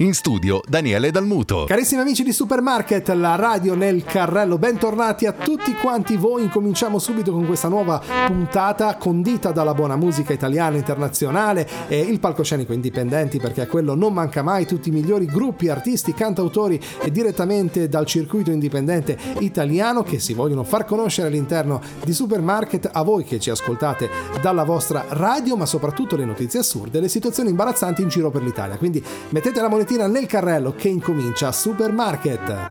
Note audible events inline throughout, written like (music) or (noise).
In studio Daniele Dalmuto. Carissimi amici di Supermarket, la radio nel carrello, bentornati a tutti quanti voi. Incominciamo subito con questa nuova puntata condita dalla buona musica italiana internazionale e il palcoscenico indipendenti perché a quello non manca mai tutti i migliori gruppi, artisti, cantautori e direttamente dal circuito indipendente italiano che si vogliono far conoscere all'interno di Supermarket a voi che ci ascoltate dalla vostra radio, ma soprattutto le notizie assurde, le situazioni imbarazzanti in giro per l'Italia. Quindi mettete la monetina nel carrello che incomincia Supermarket.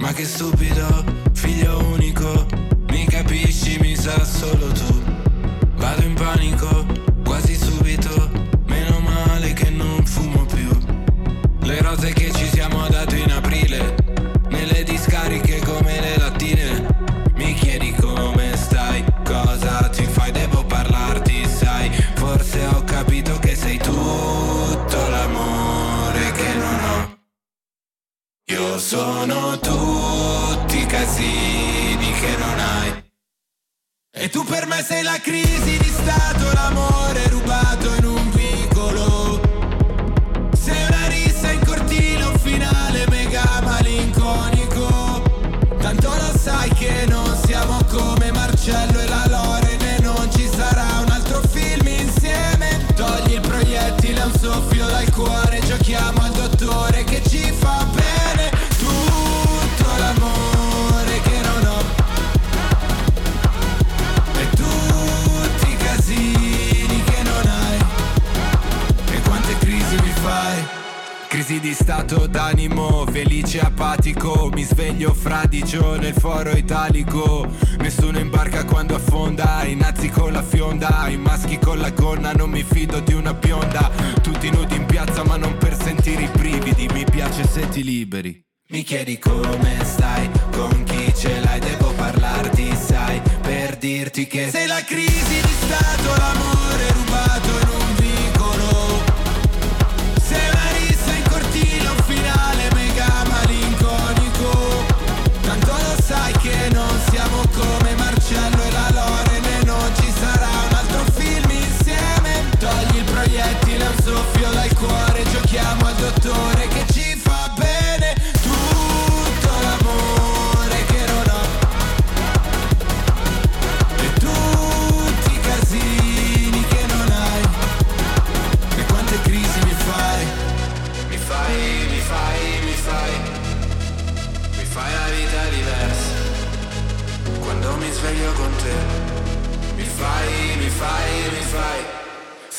Ma che stupido, figlio unico, mi capisci, mi sa solo tu. Vado in panico, sono tutti casini che non hai. E tu per me sei la crisi di stato, l'amore rubato in un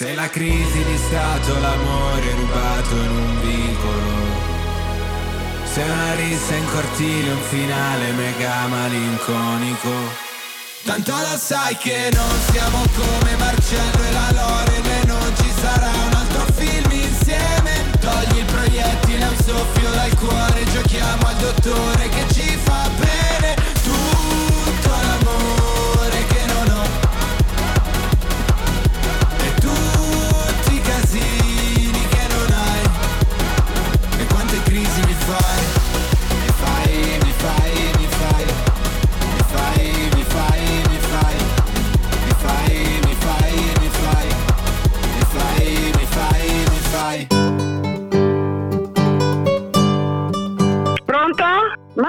Sei la crisi di stato, l'amore rubato in un vicolo. Sei una rissa in cortile, un finale mega malinconico. Tanto lo sai che non siamo come Marcello e la Loren e non ci sarà un altro film insieme. Togli il proiettile, un soffio dal cuore, giochiamo al dottore che ci fa bene.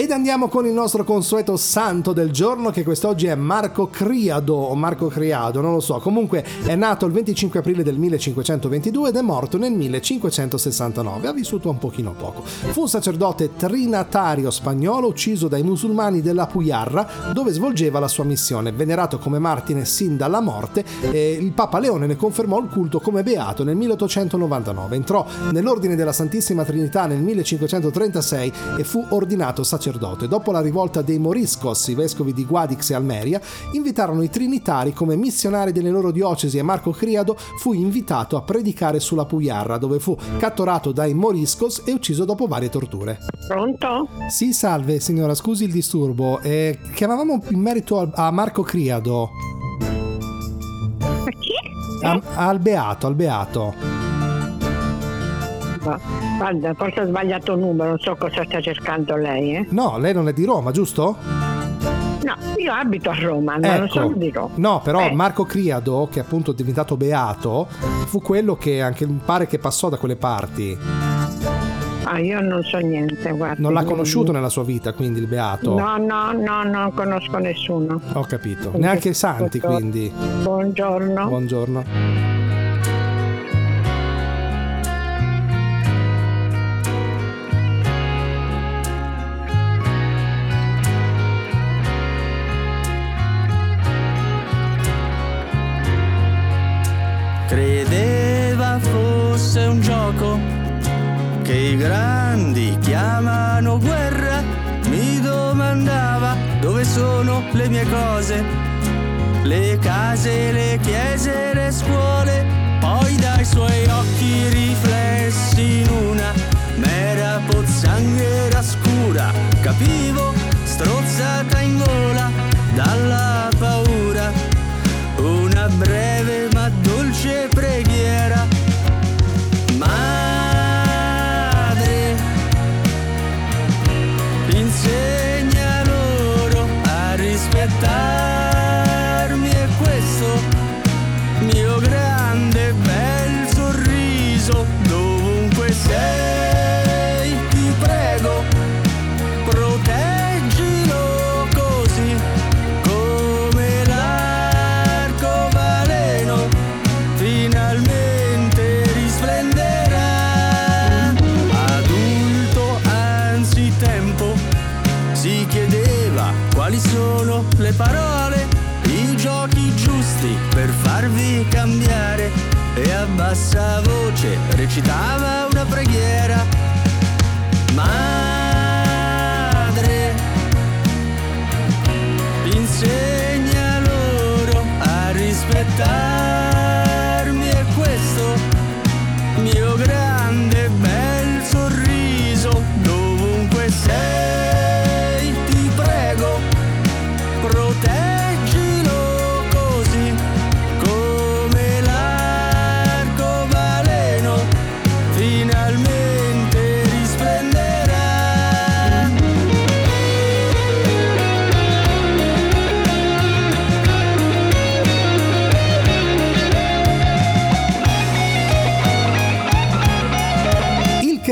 Ed andiamo con il nostro consueto santo del giorno che quest'oggi è Marco Criado o Marco Criado, non lo so. Comunque è nato il 25 aprile del 1522 ed è morto nel 1569. Ha vissuto un pochino poco. Fu un sacerdote trinatario spagnolo ucciso dai musulmani della Puyarra dove svolgeva la sua missione. Venerato come martire sin dalla morte, eh, il Papa Leone ne confermò il culto come beato nel 1899. Entrò nell'ordine della Santissima Trinità nel 1536 e fu ordinato sacerdote sacerdote. Dopo la rivolta dei Moriscos, i vescovi di Guadix e Almeria invitarono i trinitari come missionari delle loro diocesi e Marco Criado fu invitato a predicare sulla Puyarra, dove fu catturato dai Moriscos e ucciso dopo varie torture. Pronto? Sì, salve signora, scusi il disturbo. Eh, chiamavamo in merito a, Marco Criado. Chi? A- al Beato, al Beato. Ma, Guarda, forse ho sbagliato numero, non so cosa sta cercando lei, eh? No, lei non è di Roma, giusto? No, io abito a Roma, ma non sono di Roma. Ecco. No, però Eh. Marco Criado, che appunto è diventato beato, fu quello che anche pare che passò da quelle parti. Ah, io non so niente, guarda. Non l'ha conosciuto nella sua vita, quindi il beato. No, no, no, non conosco nessuno. Ho capito. Neanche i santi, quindi. Buongiorno. Buongiorno. Fosse un gioco che i grandi chiamano guerra. Mi domandava dove sono le mie cose, le case, le chiese, le scuole. Poi dai suoi occhi riflessi in una mera pozzanghera scura, capivo strozzata in gola dalla paura una breve ma dolce preghiera. E a bassa voce recitava una preghiera. Madre, insegna loro a rispettarmi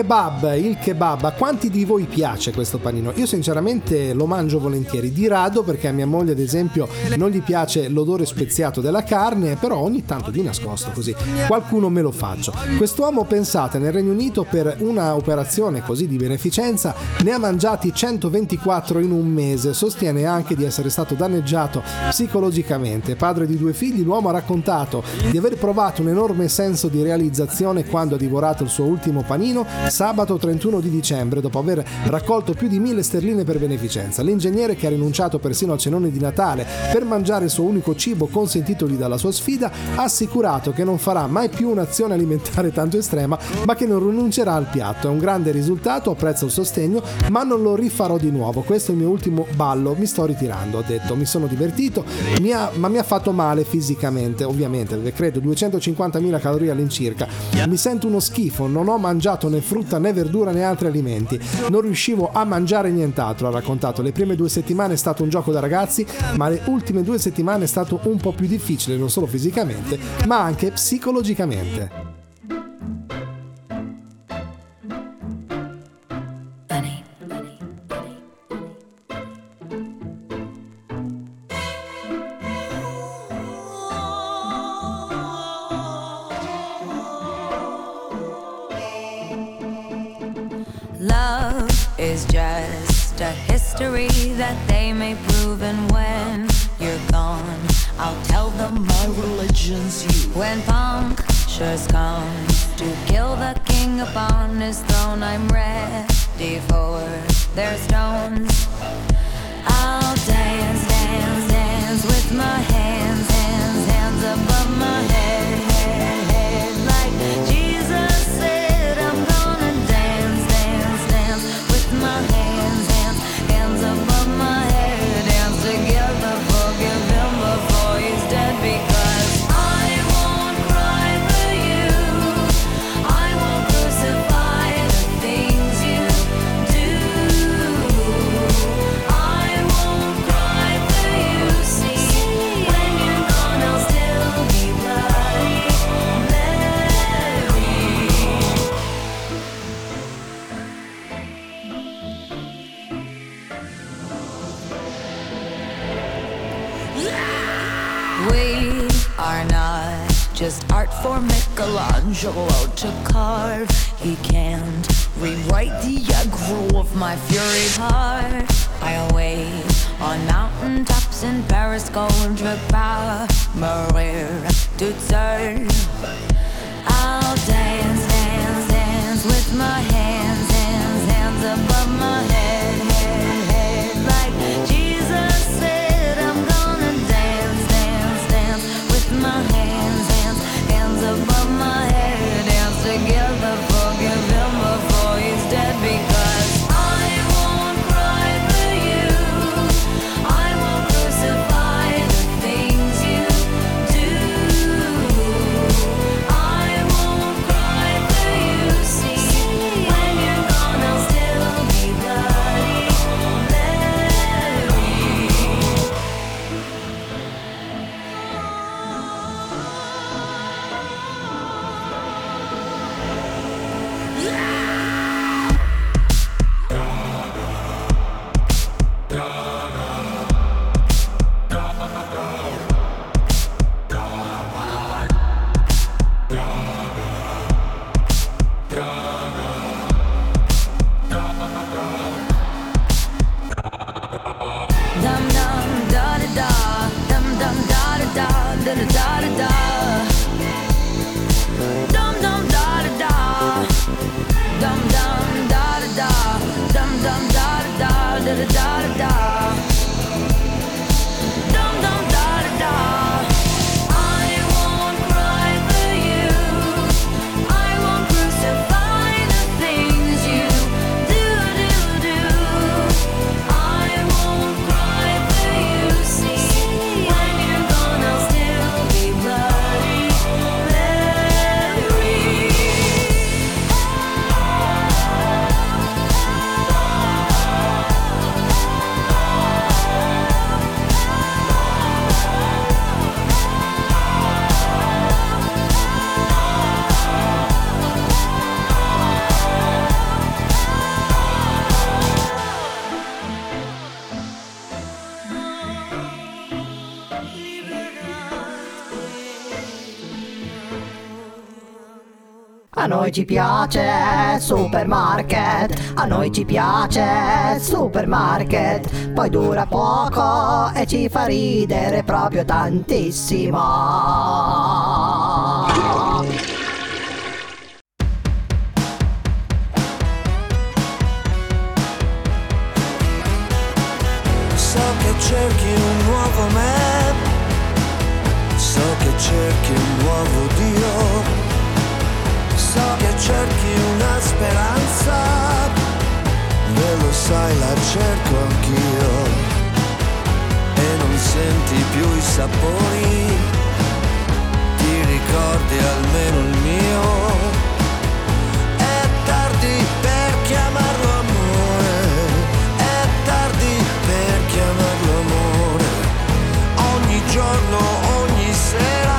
kebab, il kebab, a quanti di voi piace questo panino? Io sinceramente lo mangio volentieri, di rado perché a mia moglie ad esempio non gli piace l'odore speziato della carne, però ogni tanto di nascosto così qualcuno me lo faccio. Quest'uomo pensate nel Regno Unito per una operazione così di beneficenza ne ha mangiati 124 in un mese, sostiene anche di essere stato danneggiato psicologicamente. Padre di due figli, l'uomo ha raccontato di aver provato un enorme senso di realizzazione quando ha divorato il suo ultimo panino sabato 31 di dicembre dopo aver raccolto più di mille sterline per beneficenza. L'ingegnere che ha rinunciato persino al cenone di Natale per mangiare il suo unico cibo consentitogli dalla sua sfida ha assicurato che non farà mai più un'azione alimentare tanto estrema ma che non rinuncerà al piatto. È un grande risultato, apprezzo il sostegno ma non lo rifarò di nuovo. Questo è il mio ultimo ballo, mi sto ritirando, ho detto. Mi sono divertito, mi ha- ma mi ha fatto male fisicamente, ovviamente, credo 250.000 calorie all'incirca. Mi sento uno schifo, non ho mangiato né frutta né verdura né altri alimenti. Non riuscivo a mangiare nient'altro, ha raccontato. Le prime due settimane è stato un gioco da ragazzi, ma le ultime due settimane è stato un po' più difficile, non solo fisicamente, ma anche psicologicamente. He can't rewrite the aggro of my fury heart. I wait on mountaintops in Paris, gold power, Maria to turn. I'll dance, dance, dance with my head. noi ci piace supermarket, a noi ci piace supermarket, poi dura poco e ci fa ridere proprio tantissimo. So che cerchi un nuovo me, so che cerchi un nuovo Dio cerchi una speranza, ve lo sai la cerco anch'io e non senti più i sapori, ti ricordi almeno il mio. È tardi per chiamarlo amore, è tardi per chiamarlo amore, ogni giorno, ogni sera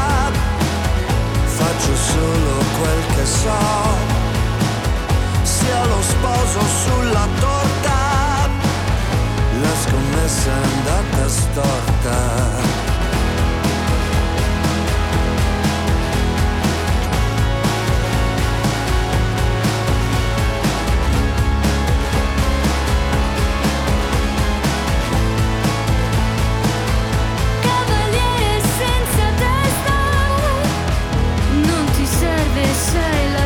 faccio solo quel che so sia lo sposo sulla torta. La scommessa è andata storta. say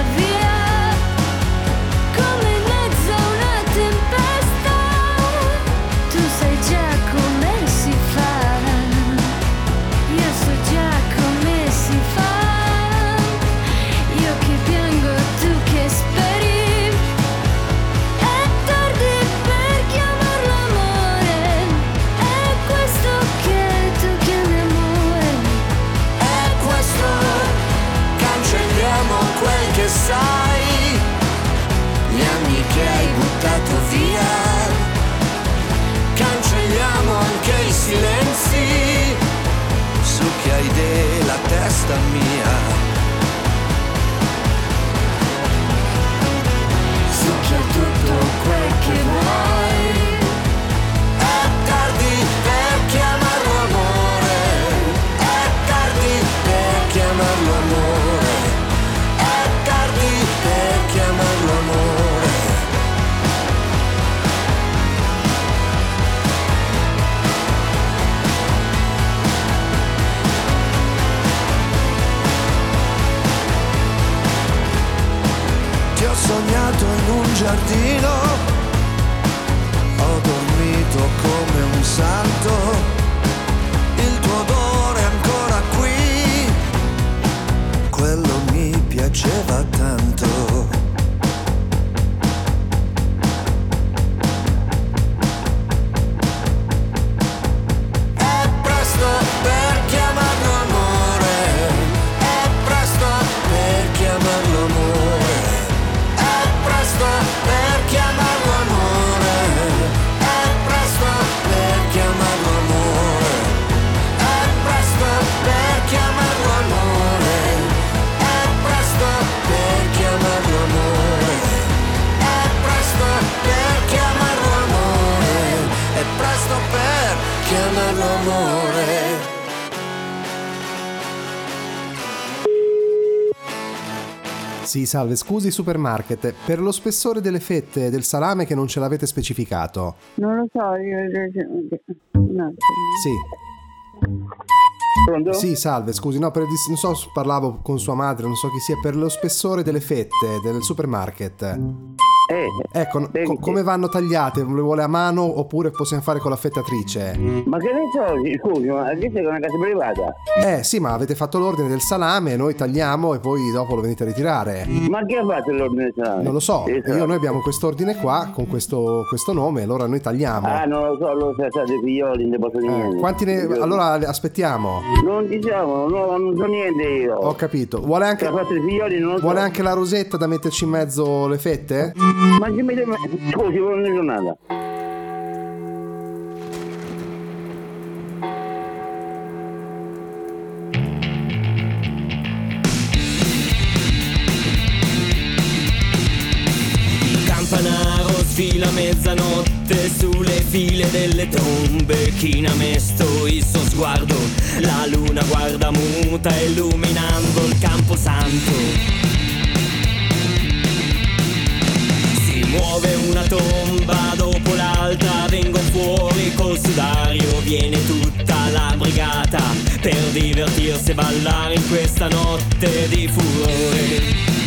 la Sì, salve, scusi supermarket, per lo spessore delle fette del salame che non ce l'avete specificato. Non lo so, io... No, Sì. Pronto? Sì, salve, scusi, no, per, non so, parlavo con sua madre, non so chi sia, per lo spessore delle fette del supermarket. Eh, Ecco, co- come vanno tagliate? Le vuole a mano oppure possiamo fare con la fettatrice? ma che ne so, scusi, ma questa è una casa privata. Eh sì, ma avete fatto l'ordine del salame, noi tagliamo e poi dopo lo venite a ritirare. Ma chi ha fatto l'ordine del salame? Non lo so, Il io, noi abbiamo quest'ordine qua con questo, questo nome, allora noi tagliamo. Ah, non lo so, lo so, state figlioli, non posso Eh, niente. quanti ne... Allora aspettiamo. Non diciamo, no, non so niente io. Ho capito. Vuole anche, figlioli lo so. vuole anche la rosetta da metterci in mezzo le fette? Ma che mi deve... Scusi, buona giornata. Campanaro sfila mezzanotte sulle file delle tombe. China mesto il suo sguardo. La luna guarda muta illuminando il camposanto Si muove una tomba dopo l'altra Vengono fuori col sudario Viene tutta la brigata Per divertirsi e ballare in questa notte di furore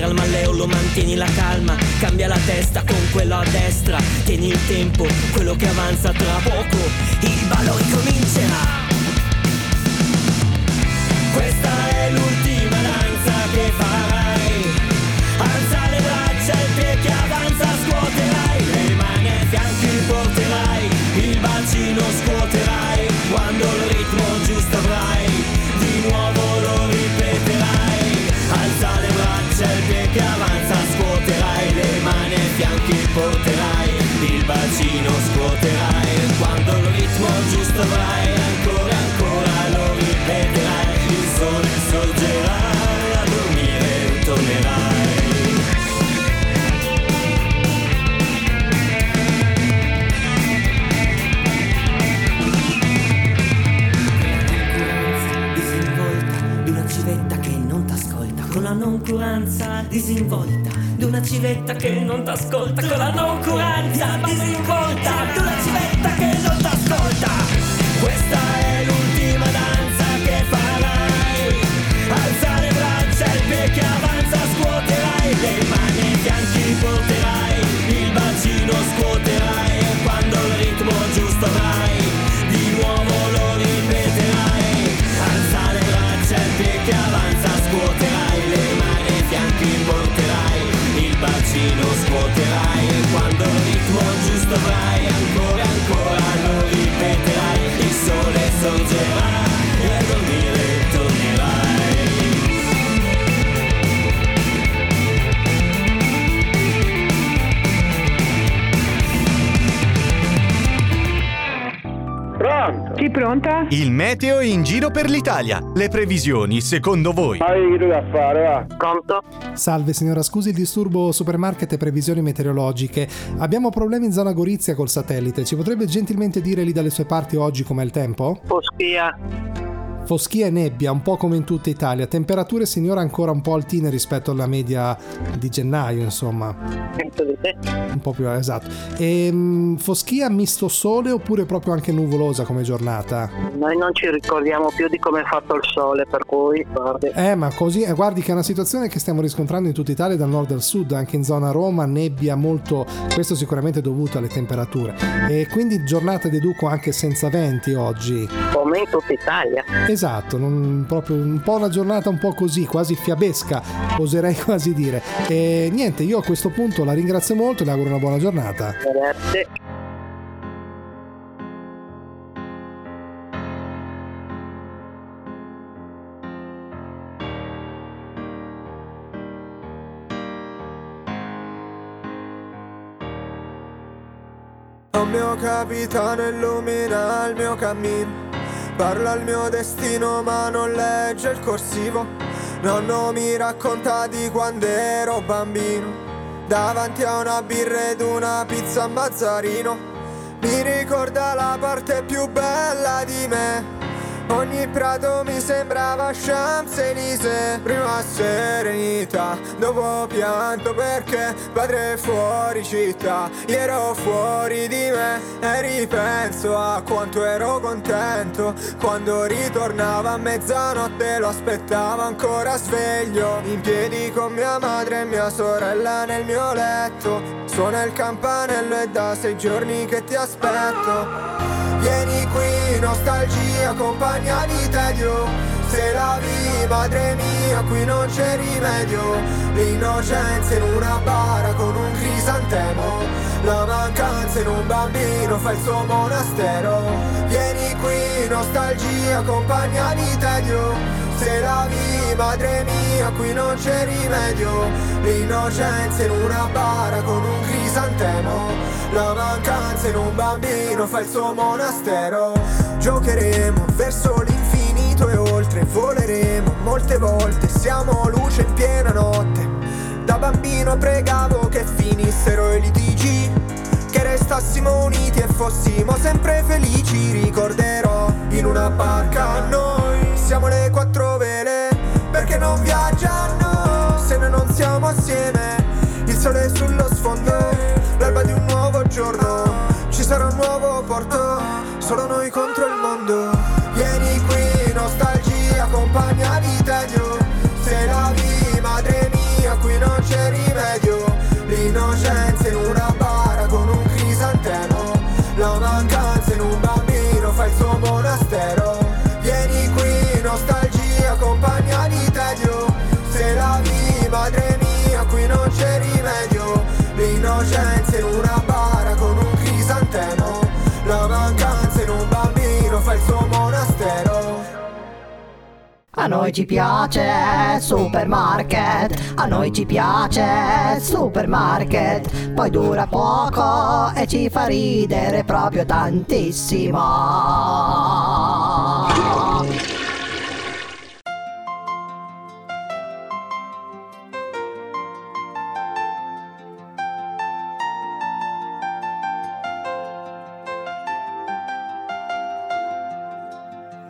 stira il malleolo, mantieni la calma, cambia la testa con quello a destra, tieni il tempo, quello che avanza tra poco, il ballo ricomincerà. Questa è l'ultima danza che farai, alza le braccia, il piede che avanza scuoterai, le mani ai fianchi porterai, il bacino scuoterai, quando il ritmo giusto avrai, di nuovo porterai, il bacino scuoterai, quando il ritmo giusto avrai, ancora ancora lo ripeterai, il sole sorgerà, a dormire tornerai. disinvolta di una civetta che non t'ascolta con la noncuranza disinvolta di una civetta che non t'ascolta con la noncuranza disinvolta di una civetta che non t'ascolta. Questa è l'ultima danza che farai. Alza le braccia il piede lo scuoterai quando il ritmo giusto avrai pronta? Il meteo in giro per l'Italia. Le previsioni, secondo voi? Ma che fare, va? Pronto? Salve signora, scusi il disturbo supermarket e previsioni meteorologiche. Abbiamo problemi in zona Gorizia col satellite. Ci potrebbe gentilmente dire lì dalle sue parti oggi com'è il tempo? Foschia. Foschia e nebbia, un po' come in tutta Italia. Temperature signora ancora un po' altine rispetto alla media di gennaio, insomma. Sento di te. Un po' più esatto. E, foschia misto sole oppure proprio anche nuvolosa come giornata? Noi non ci ricordiamo più di come è fatto il sole, per cui guardi. Eh, ma così, eh, guardi che è una situazione che stiamo riscontrando in tutta Italia, dal nord al sud, anche in zona Roma, nebbia molto, questo sicuramente dovuto alle temperature. E quindi giornata deduco anche senza venti oggi. Come in tutta Italia. Esatto, non- proprio un po' una giornata un po' così, quasi fiabesca, oserei (laughs) quasi dire. E niente, io a questo punto la ringrazio molto e le auguro una buona giornata. Grazie. Il mio capitano illumina il mio cammino Parla il mio destino ma non legge il corsivo. Nonno mi racconta di quando ero bambino. Davanti a una birra ed una pizza a Mazzarino. Mi ricorda la parte più bella di me Ogni prato mi sembrava Champs-Élysées. Prima serenità, dopo pianto perché padre fuori città. Io ero fuori di me e ripenso a quanto ero contento. Quando ritornava a mezzanotte lo aspettavo ancora sveglio. In piedi con mia madre e mia sorella nel mio letto. Suona il campanello e da sei giorni che ti aspetto. Vieni qui, nostalgia, compagna di tedio. Se la vi, madre mia, qui non c'è rimedio. L'innocenza in una bara con un crisantemo. La mancanza in un bambino fa il suo monastero. Vieni qui, nostalgia, compagna di tedio. Se la vi, madre mia, qui non c'è rimedio. L'innocenza in una bara con un crisantemo. La mancanza in un bambino fa il suo monastero Giocheremo verso l'infinito e oltre Voleremo molte volte, siamo luce in piena notte. Da bambino pregavo che finissero i litigi Che restassimo uniti e fossimo sempre felici Ricorderò in una barca noi. Siamo le quattro vele perché non viaggiano Se noi non siamo assieme Il sole sullo sfondo L'alba di un nuovo giorno Ci sarà un nuovo porto Solo noi contro il mondo. Vieni qui, nostalgia, compagna di tedio. Se la vi, madre mia, qui non c'è rimedio noi ci piace supermarket, a noi ci piace supermarket, poi dura poco e ci fa ridere proprio tantissimo.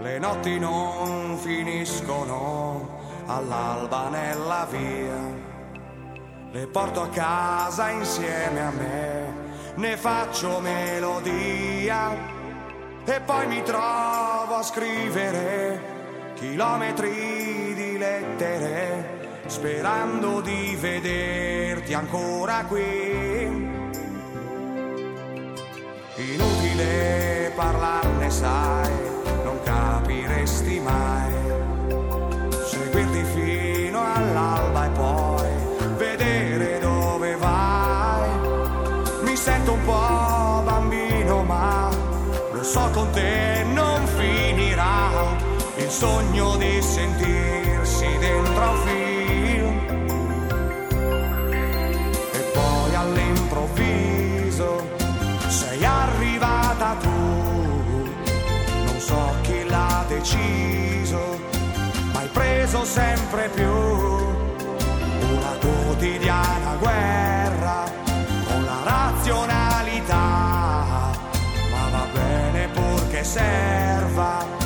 Le notti non all'alba nella via. Le porto a casa insieme a me, ne faccio melodia e poi mi trovo a scrivere chilometri di lettere sperando di vederti ancora qui. Inutile parlarne, sai, non capiresti mai. So con te non finirà. Il sogno di sentirsi dentro un film. E poi all'improvviso sei arrivata tu, non so chi l'ha deciso, ma hai preso sempre più una quotidiana guerra con la razionalità, serva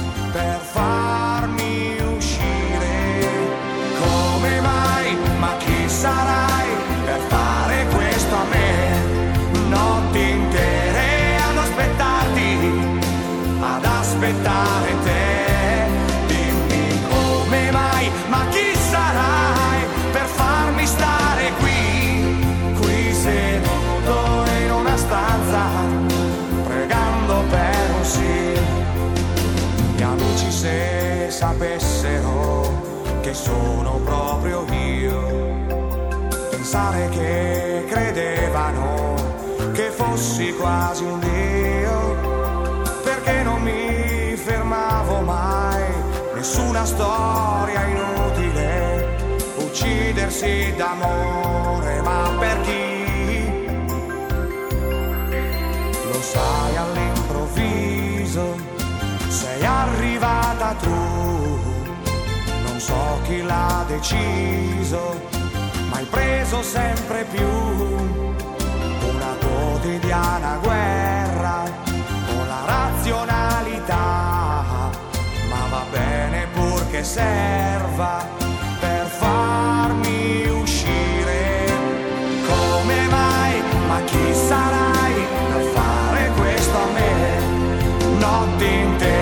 fossi quasi un dio, perché non mi fermavo mai, nessuna storia inutile, uccidersi d'amore, ma per chi? Lo sai all'improvviso, sei arrivata tu, non so chi l'ha deciso, ma hai preso sempre più quotidiana guerra con la razionalità, ma va bene purché serva per farmi uscire. Come mai? Ma chi sarai per fare questo a me? Notti intere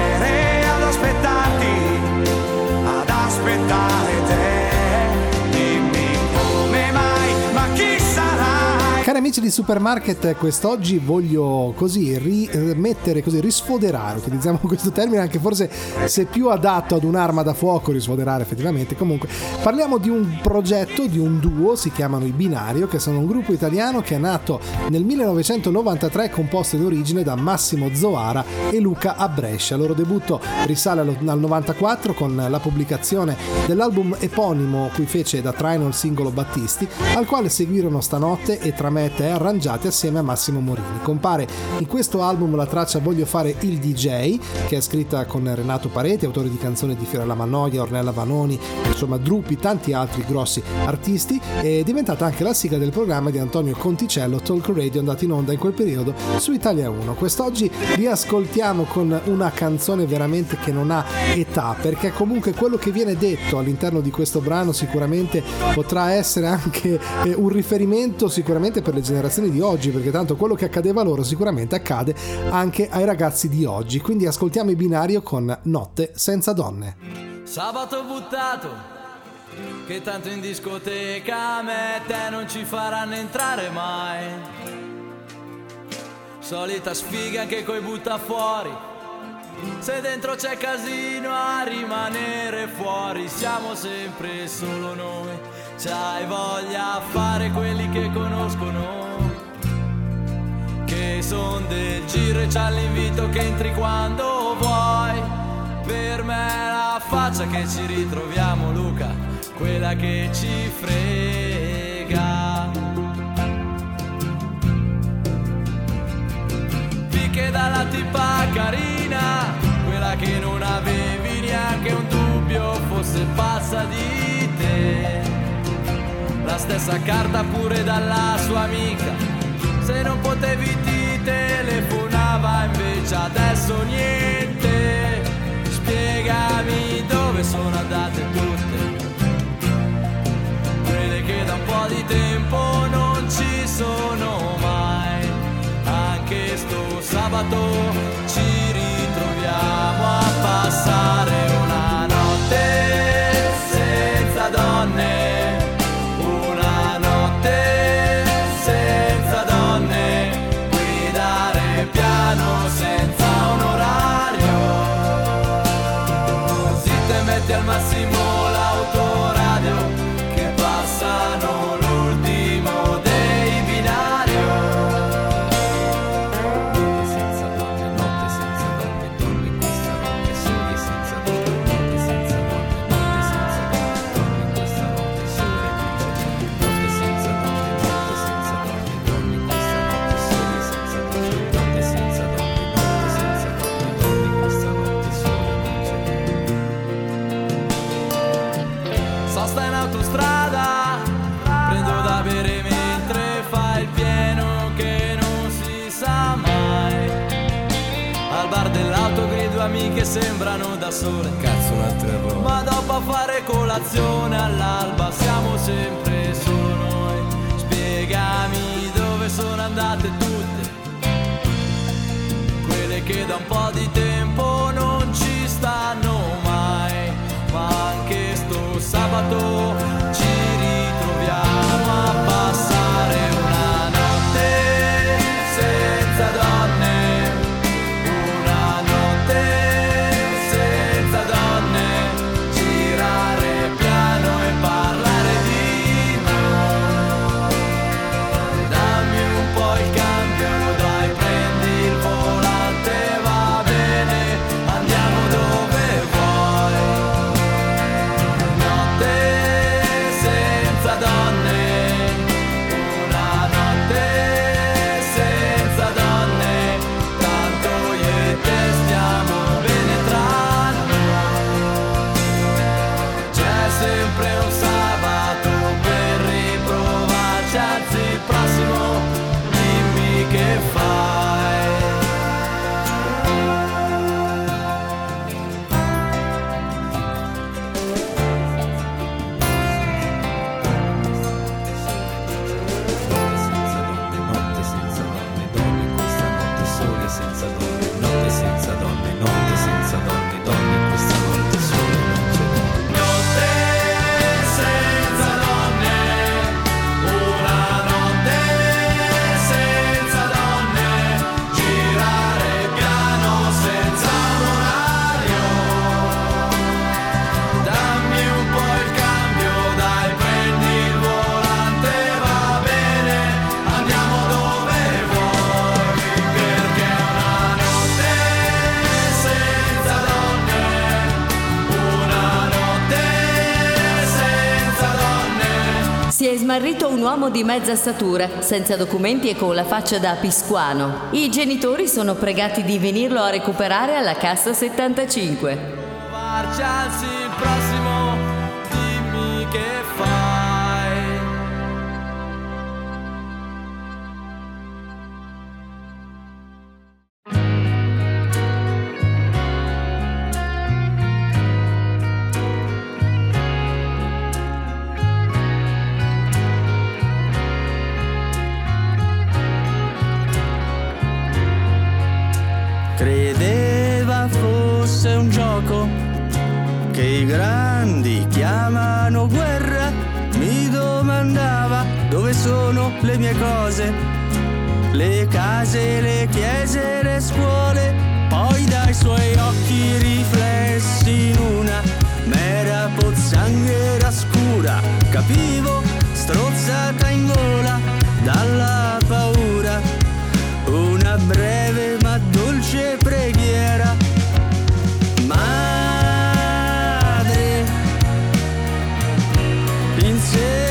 Cari amici di Supermarket, quest'oggi voglio così rimettere, così risfoderare, utilizziamo (laughs) questo termine anche forse se più adatto ad un'arma da fuoco, risfoderare effettivamente. Comunque, parliamo di un progetto, di un duo, si chiamano i Binario, che sono un gruppo italiano che è nato nel 1993 composto in origine da Massimo Zoara e Luca a Brescia. Il loro debutto risale al 94 con la pubblicazione dell'album eponimo cui fece da traino il singolo Battisti, al quale seguirono Stanotte e Tramette e arrangiati assieme a Massimo Morini. Compare in questo album la traccia Voglio fare il DJ, che è scritta con Renato Pareti, autore di canzoni di Fiorella Mannoia, Ornella Vanoni, insomma Drupi, tanti altri grossi artisti, è diventata anche la sigla del programma di Antonio Conticello, Talk Radio, andato in onda in quel periodo su Italia 1. Quest'oggi vi ascoltiamo con una canzone veramente che non ha età, perché comunque quello che viene detto all'interno di questo brano sicuramente potrà essere anche eh, un riferimento sicuramente per le generazioni di oggi, perché tanto quello che accadeva loro sicuramente accade anche ai ragazzi di oggi. Quindi ascoltiamo i binario con Notte senza donne. Sabato buttato, che tanto in discoteca a me te non ci faranno entrare mai. Solita sfiga che coi butta fuori. Se dentro c'è casino a rimanere fuori, siamo sempre solo noi. C'hai voglia a fare quelli che conoscono. Che son del giro e c'ha l'invito che entri quando vuoi. Per me è la faccia che ci ritroviamo, Luca, quella che ci frega. Picche dalla tipa carina, quella che non avevi neanche un dubbio fosse pazza di te. La stessa carta pure dalla sua amica, se non potevi ti telefonava, invece adesso niente. Spiegami dove sono andate tutte. Quelle che da un po' di tempo non ci sono mai. Anche sto sabato sembrano da sole. Cazzo, un altro errore. Ma dopo a fare colazione all'alba siamo sempre solo noi. Spiegami dove sono andate tutte. Quelle che da un po' di tempo non ci stanno mai. Ma anche sto sabato uomo di mezza statura, senza documenti e con la faccia da piscuano. I genitori sono pregati di venirlo a recuperare alla cassa 75. Provarci alzi il prossimo, Credeva fosse un gioco che i grandi chiamano guerra. Mi domandava dove sono le mie cose, le case, le chiese, le scuole. Poi dai suoi occhi riflessi in una mera pozzanghera scura, capivo strozzata in gola dalla paura una breve dolce preghiera. Madre, insegna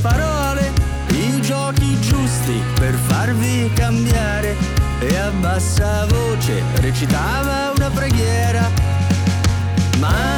parole, i giochi giusti per farvi cambiare e a bassa voce recitava una preghiera. Madre,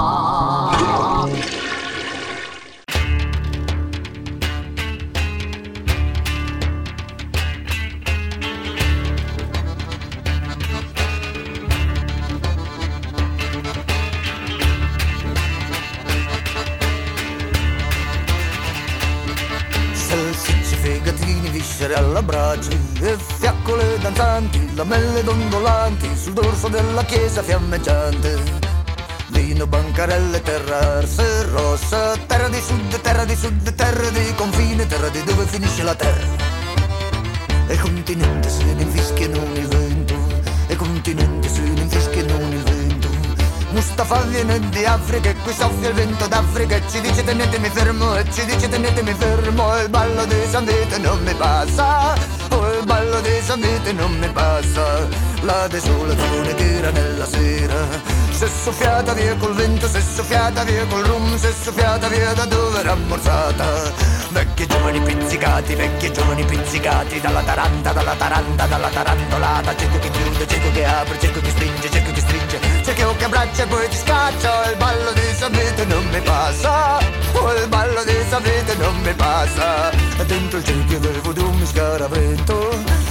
Viscere alla brace E fiaccole danzanti, lamelle dondolanti Sul dorso della chiesa fiammeggiante Vino, bancarelle, terra arse rossa Terra di sud, terra di sud, terra di confine Terra di dove finisce la terra. E continente se ne infischiano il vento E continente se ne vento Mustafa viene di Africa e qui soffia il vento d'Africa. E ci dice tenetemi fermo e ci dice tenetemi fermo. E il ballo di San Vito non mi passa. Oh il ballo di San Vito non mi passa. La desolazione tira nella sera. Se soffiata via col vento, se soffiata via col rum, se soffiata via da dove era ammorzata. Giovani pizzicati, vecchi giovani pizzicati, dalla taranta, dalla taranta, dalla tarantolata. Cerco che chiude, cerco che apre, cerco che stringe, cerco che stringe, cerco che abbraccia e poi ti scaccia. Il ballo di sapete non mi passa, oh, il ballo di sapete non mi passa. E dentro il cerchio del voodoo mi scaravento,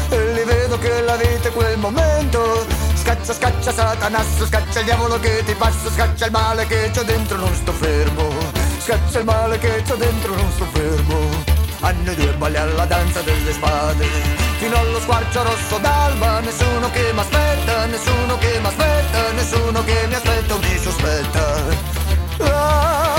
e li vedo che la vita è quel momento. Scaccia, scaccia Satanasso, scaccia il diavolo che ti passa, scaccia il male che c'ho dentro, non sto fermo. Scaccia il male che c'ho dentro, non sto fermo. Noi due balli alla danza delle spade, fino allo squarcio rosso d'alba, nessuno che mi aspetta, nessuno che mi aspetta, nessuno che mi aspetta o mi sospetta. La,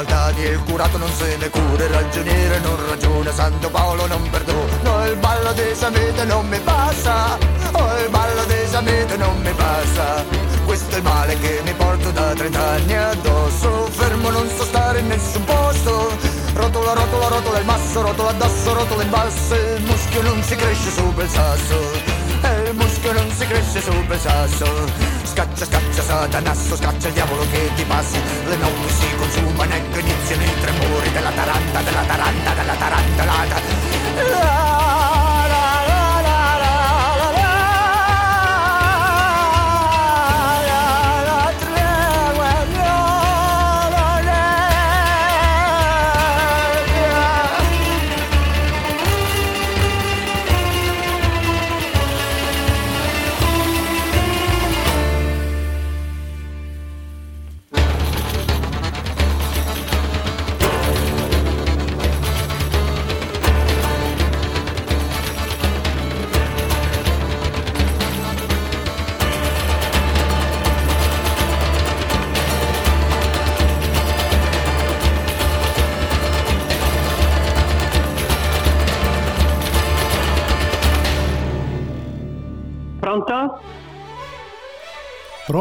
e il curato non se ne cura, il ragioniere non ragiona, Santo Paolo non perdona, il ballo di Samete non mi passa, oh il ballo di Samete non mi passa, questo è il male che mi porto da 30 anni addosso, fermo non so stare in nessun posto, rotola, rotola, rotola il masso, rotola addosso, rotola in basso, il muschio non si cresce sopra il sasso. E il muschio non si cresce sul sasso. Scaccia, scaccia, satanasso, scaccia il diavolo che ti passi Le notti si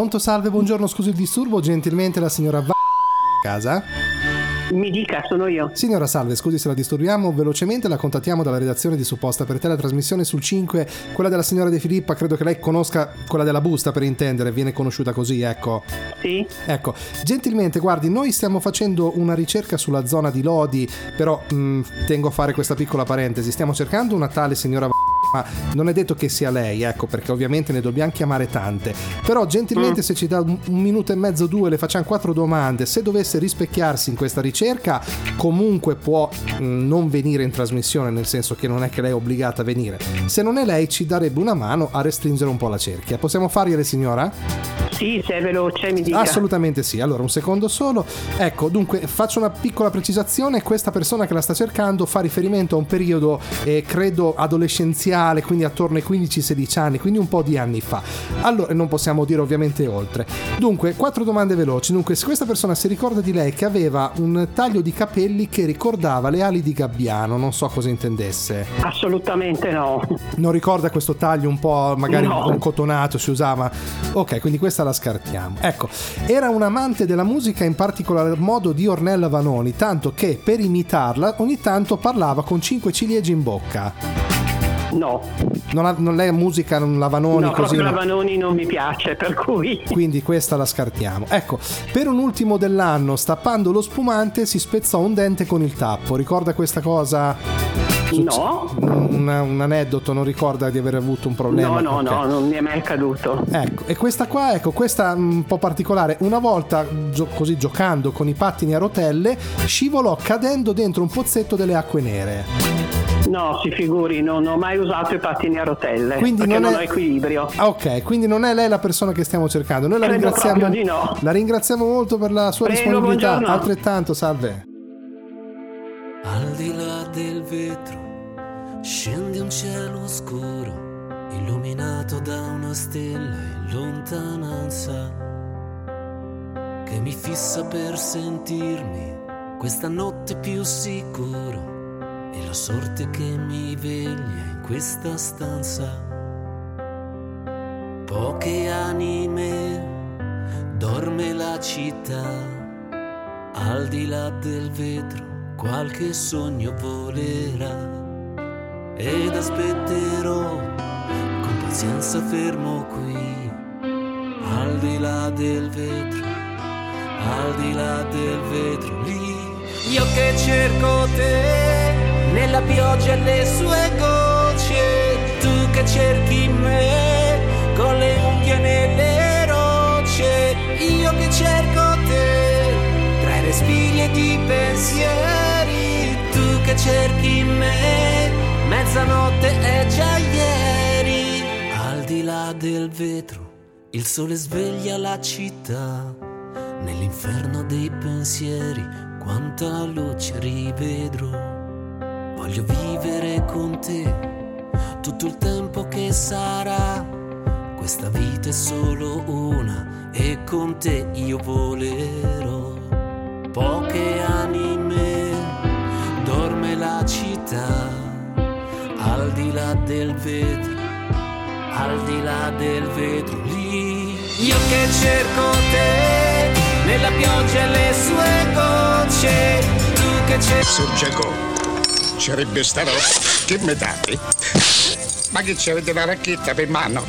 Pronto, salve, buongiorno, scusi il disturbo, gentilmente la signora Va... casa? Mi dica, sono io. Signora Salve, scusi se la disturbiamo, velocemente la contattiamo dalla redazione di Supposta per te la trasmissione sul 5, quella della signora De Filippa, credo che lei conosca quella della busta per intendere, viene conosciuta così, ecco. Sì. Ecco, gentilmente, guardi, noi stiamo facendo una ricerca sulla zona di Lodi, però mh, tengo a fare questa piccola parentesi, stiamo cercando una tale signora ma non è detto che sia lei, ecco, perché ovviamente ne dobbiamo chiamare tante. Però gentilmente se ci dà un, un minuto e mezzo, due, le facciamo quattro domande. Se dovesse rispecchiarsi in questa ricerca, comunque può mh, non venire in trasmissione, nel senso che non è che lei è obbligata a venire. Se non è lei, ci darebbe una mano a restringere un po' la cerchia. Possiamo fargliele, signora? Sì, se è veloce, mi dica. Assolutamente sì. Allora, un secondo solo. Ecco, dunque, faccio una piccola precisazione. Questa persona che la sta cercando fa riferimento a un periodo, eh, credo, adolescenziale, quindi attorno ai 15-16 anni, quindi un po' di anni fa. Allora, non possiamo dire ovviamente oltre. Dunque, quattro domande veloci. Dunque, se questa persona si ricorda di lei che aveva un taglio di capelli che ricordava le ali di gabbiano, non so cosa intendesse. Assolutamente no. Non ricorda questo taglio un po' magari No. un cotonato si usava? Ok, quindi questa la scartiamo. Ecco, era un amante della musica in particolar modo di Ornella Vanoni, tanto che per imitarla ogni tanto parlava con cinque ciliegie in bocca. No. Non, ha, non lei musica, non la Vanoni no, così. no? Vanoni non mi piace, per cui... (laughs) Quindi questa la scartiamo. Ecco, per un ultimo dell'anno, stappando lo spumante, si spezzò un dente con il tappo. Ricorda questa cosa? No. Un, un aneddoto, non ricorda di aver avuto un problema? No, no, Ok. no, non mi è mai accaduto. Ecco, e questa qua, ecco, questa un po' particolare. Una volta, gio- così giocando con i pattini a rotelle, scivolò cadendo dentro un pozzetto delle acque nere. No, si figuri, non ho mai usato i pattini a rotelle. Quindi non non, è- ho equilibrio. Ah, ok, quindi non è lei la persona che stiamo cercando. Noi la Credo ringraziamo. di no. La ringraziamo molto per la sua Prego, disponibilità. buongiorno. Altrettanto, salve. Al di là del vetro scende un cielo scuro, illuminato da una stella in lontananza, che mi fissa per sentirmi questa notte più sicuro, e la sorte che mi veglia in questa stanza. Poche anime dorme la città, al di là del vetro qualche sogno volerà ed aspetterò con pazienza fermo qui, al di là del vetro, al di là del vetro lì. Io che cerco te nella pioggia e le sue gocce, tu che cerchi me con le unghie nelle rocce, io che cerco te tra i respiri ed i pensieri, tu che cerchi me, mezzanotte è già ieri, al di là del vetro, il sole sveglia la città, nell'inferno dei pensieri, quanta luce rivedrò, voglio vivere con te tutto il tempo che sarà, questa vita è solo una e con te io volerò. Poche anime dorme la città al di là del vetro al di là del vetro lì. Io che cerco te nella pioggia e le sue gocce tu che cerchi Sorgeco, sarebbe sta roba. Che me date? Ma che c'avete la racchetta per mano?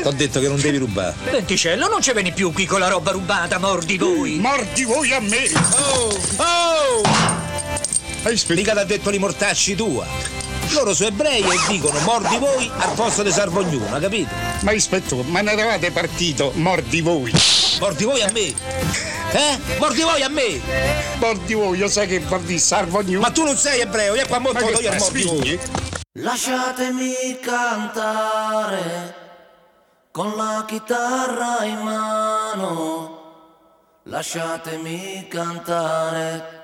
T'ho detto che non devi rubare. Venticello, non ci vieni più qui con la roba rubata, mordi voi! Mordi voi a me! Oh! Oh! Mica t'ha detto li mortacci tua. Loro sono ebrei e dicono mordi voi al posto di salvo ognuno, capito? Ma ispettore, ma ne eravate partito, mordi voi! Mordi voi a me! Eh? Mordi voi a me! Mordi voi, io sai che dire salvo ognuno! Ma tu non sei ebreo, io qua che io stai, mordi voi! Lasciatemi cantare con la chitarra in mano. Lasciatemi cantare.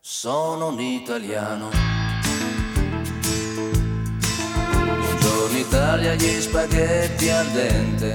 Sono un italiano. Buongiorno Italia, gli spaghetti al dente.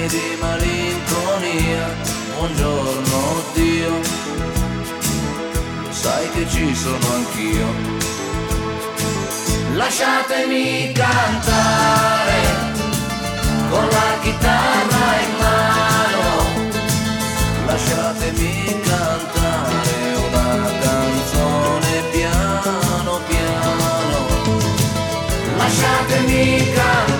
pieni di malinconia. Buongiorno Dio, sai che ci sono anch'io. Lasciatemi cantare con la chitarra in mano, lasciatemi cantare una canzone piano piano, lasciatemi cantare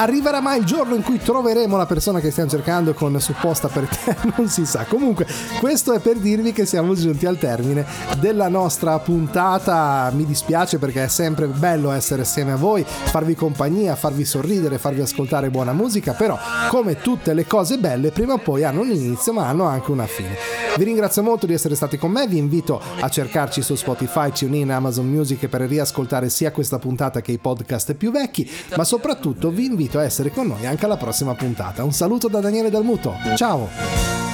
Arriverà mai il giorno in cui troveremo la persona che stiamo cercando con supposta per te? (laughs) Non si sa. Comunque, questo è per dirvi che siamo giunti al termine della nostra puntata. Mi dispiace perché è sempre bello essere assieme a voi, farvi compagnia, farvi sorridere, farvi ascoltare buona musica, però come tutte le cose belle, prima o poi hanno un inizio, ma hanno anche una fine. Vi ringrazio molto di essere stati con me, vi invito a cercarci su Spotify, TuneIn, Amazon Music per riascoltare sia questa puntata che i podcast più vecchi, ma soprattutto vi invito a essere con noi anche alla prossima puntata. Un saluto da Daniele Dalmuto. Ciao!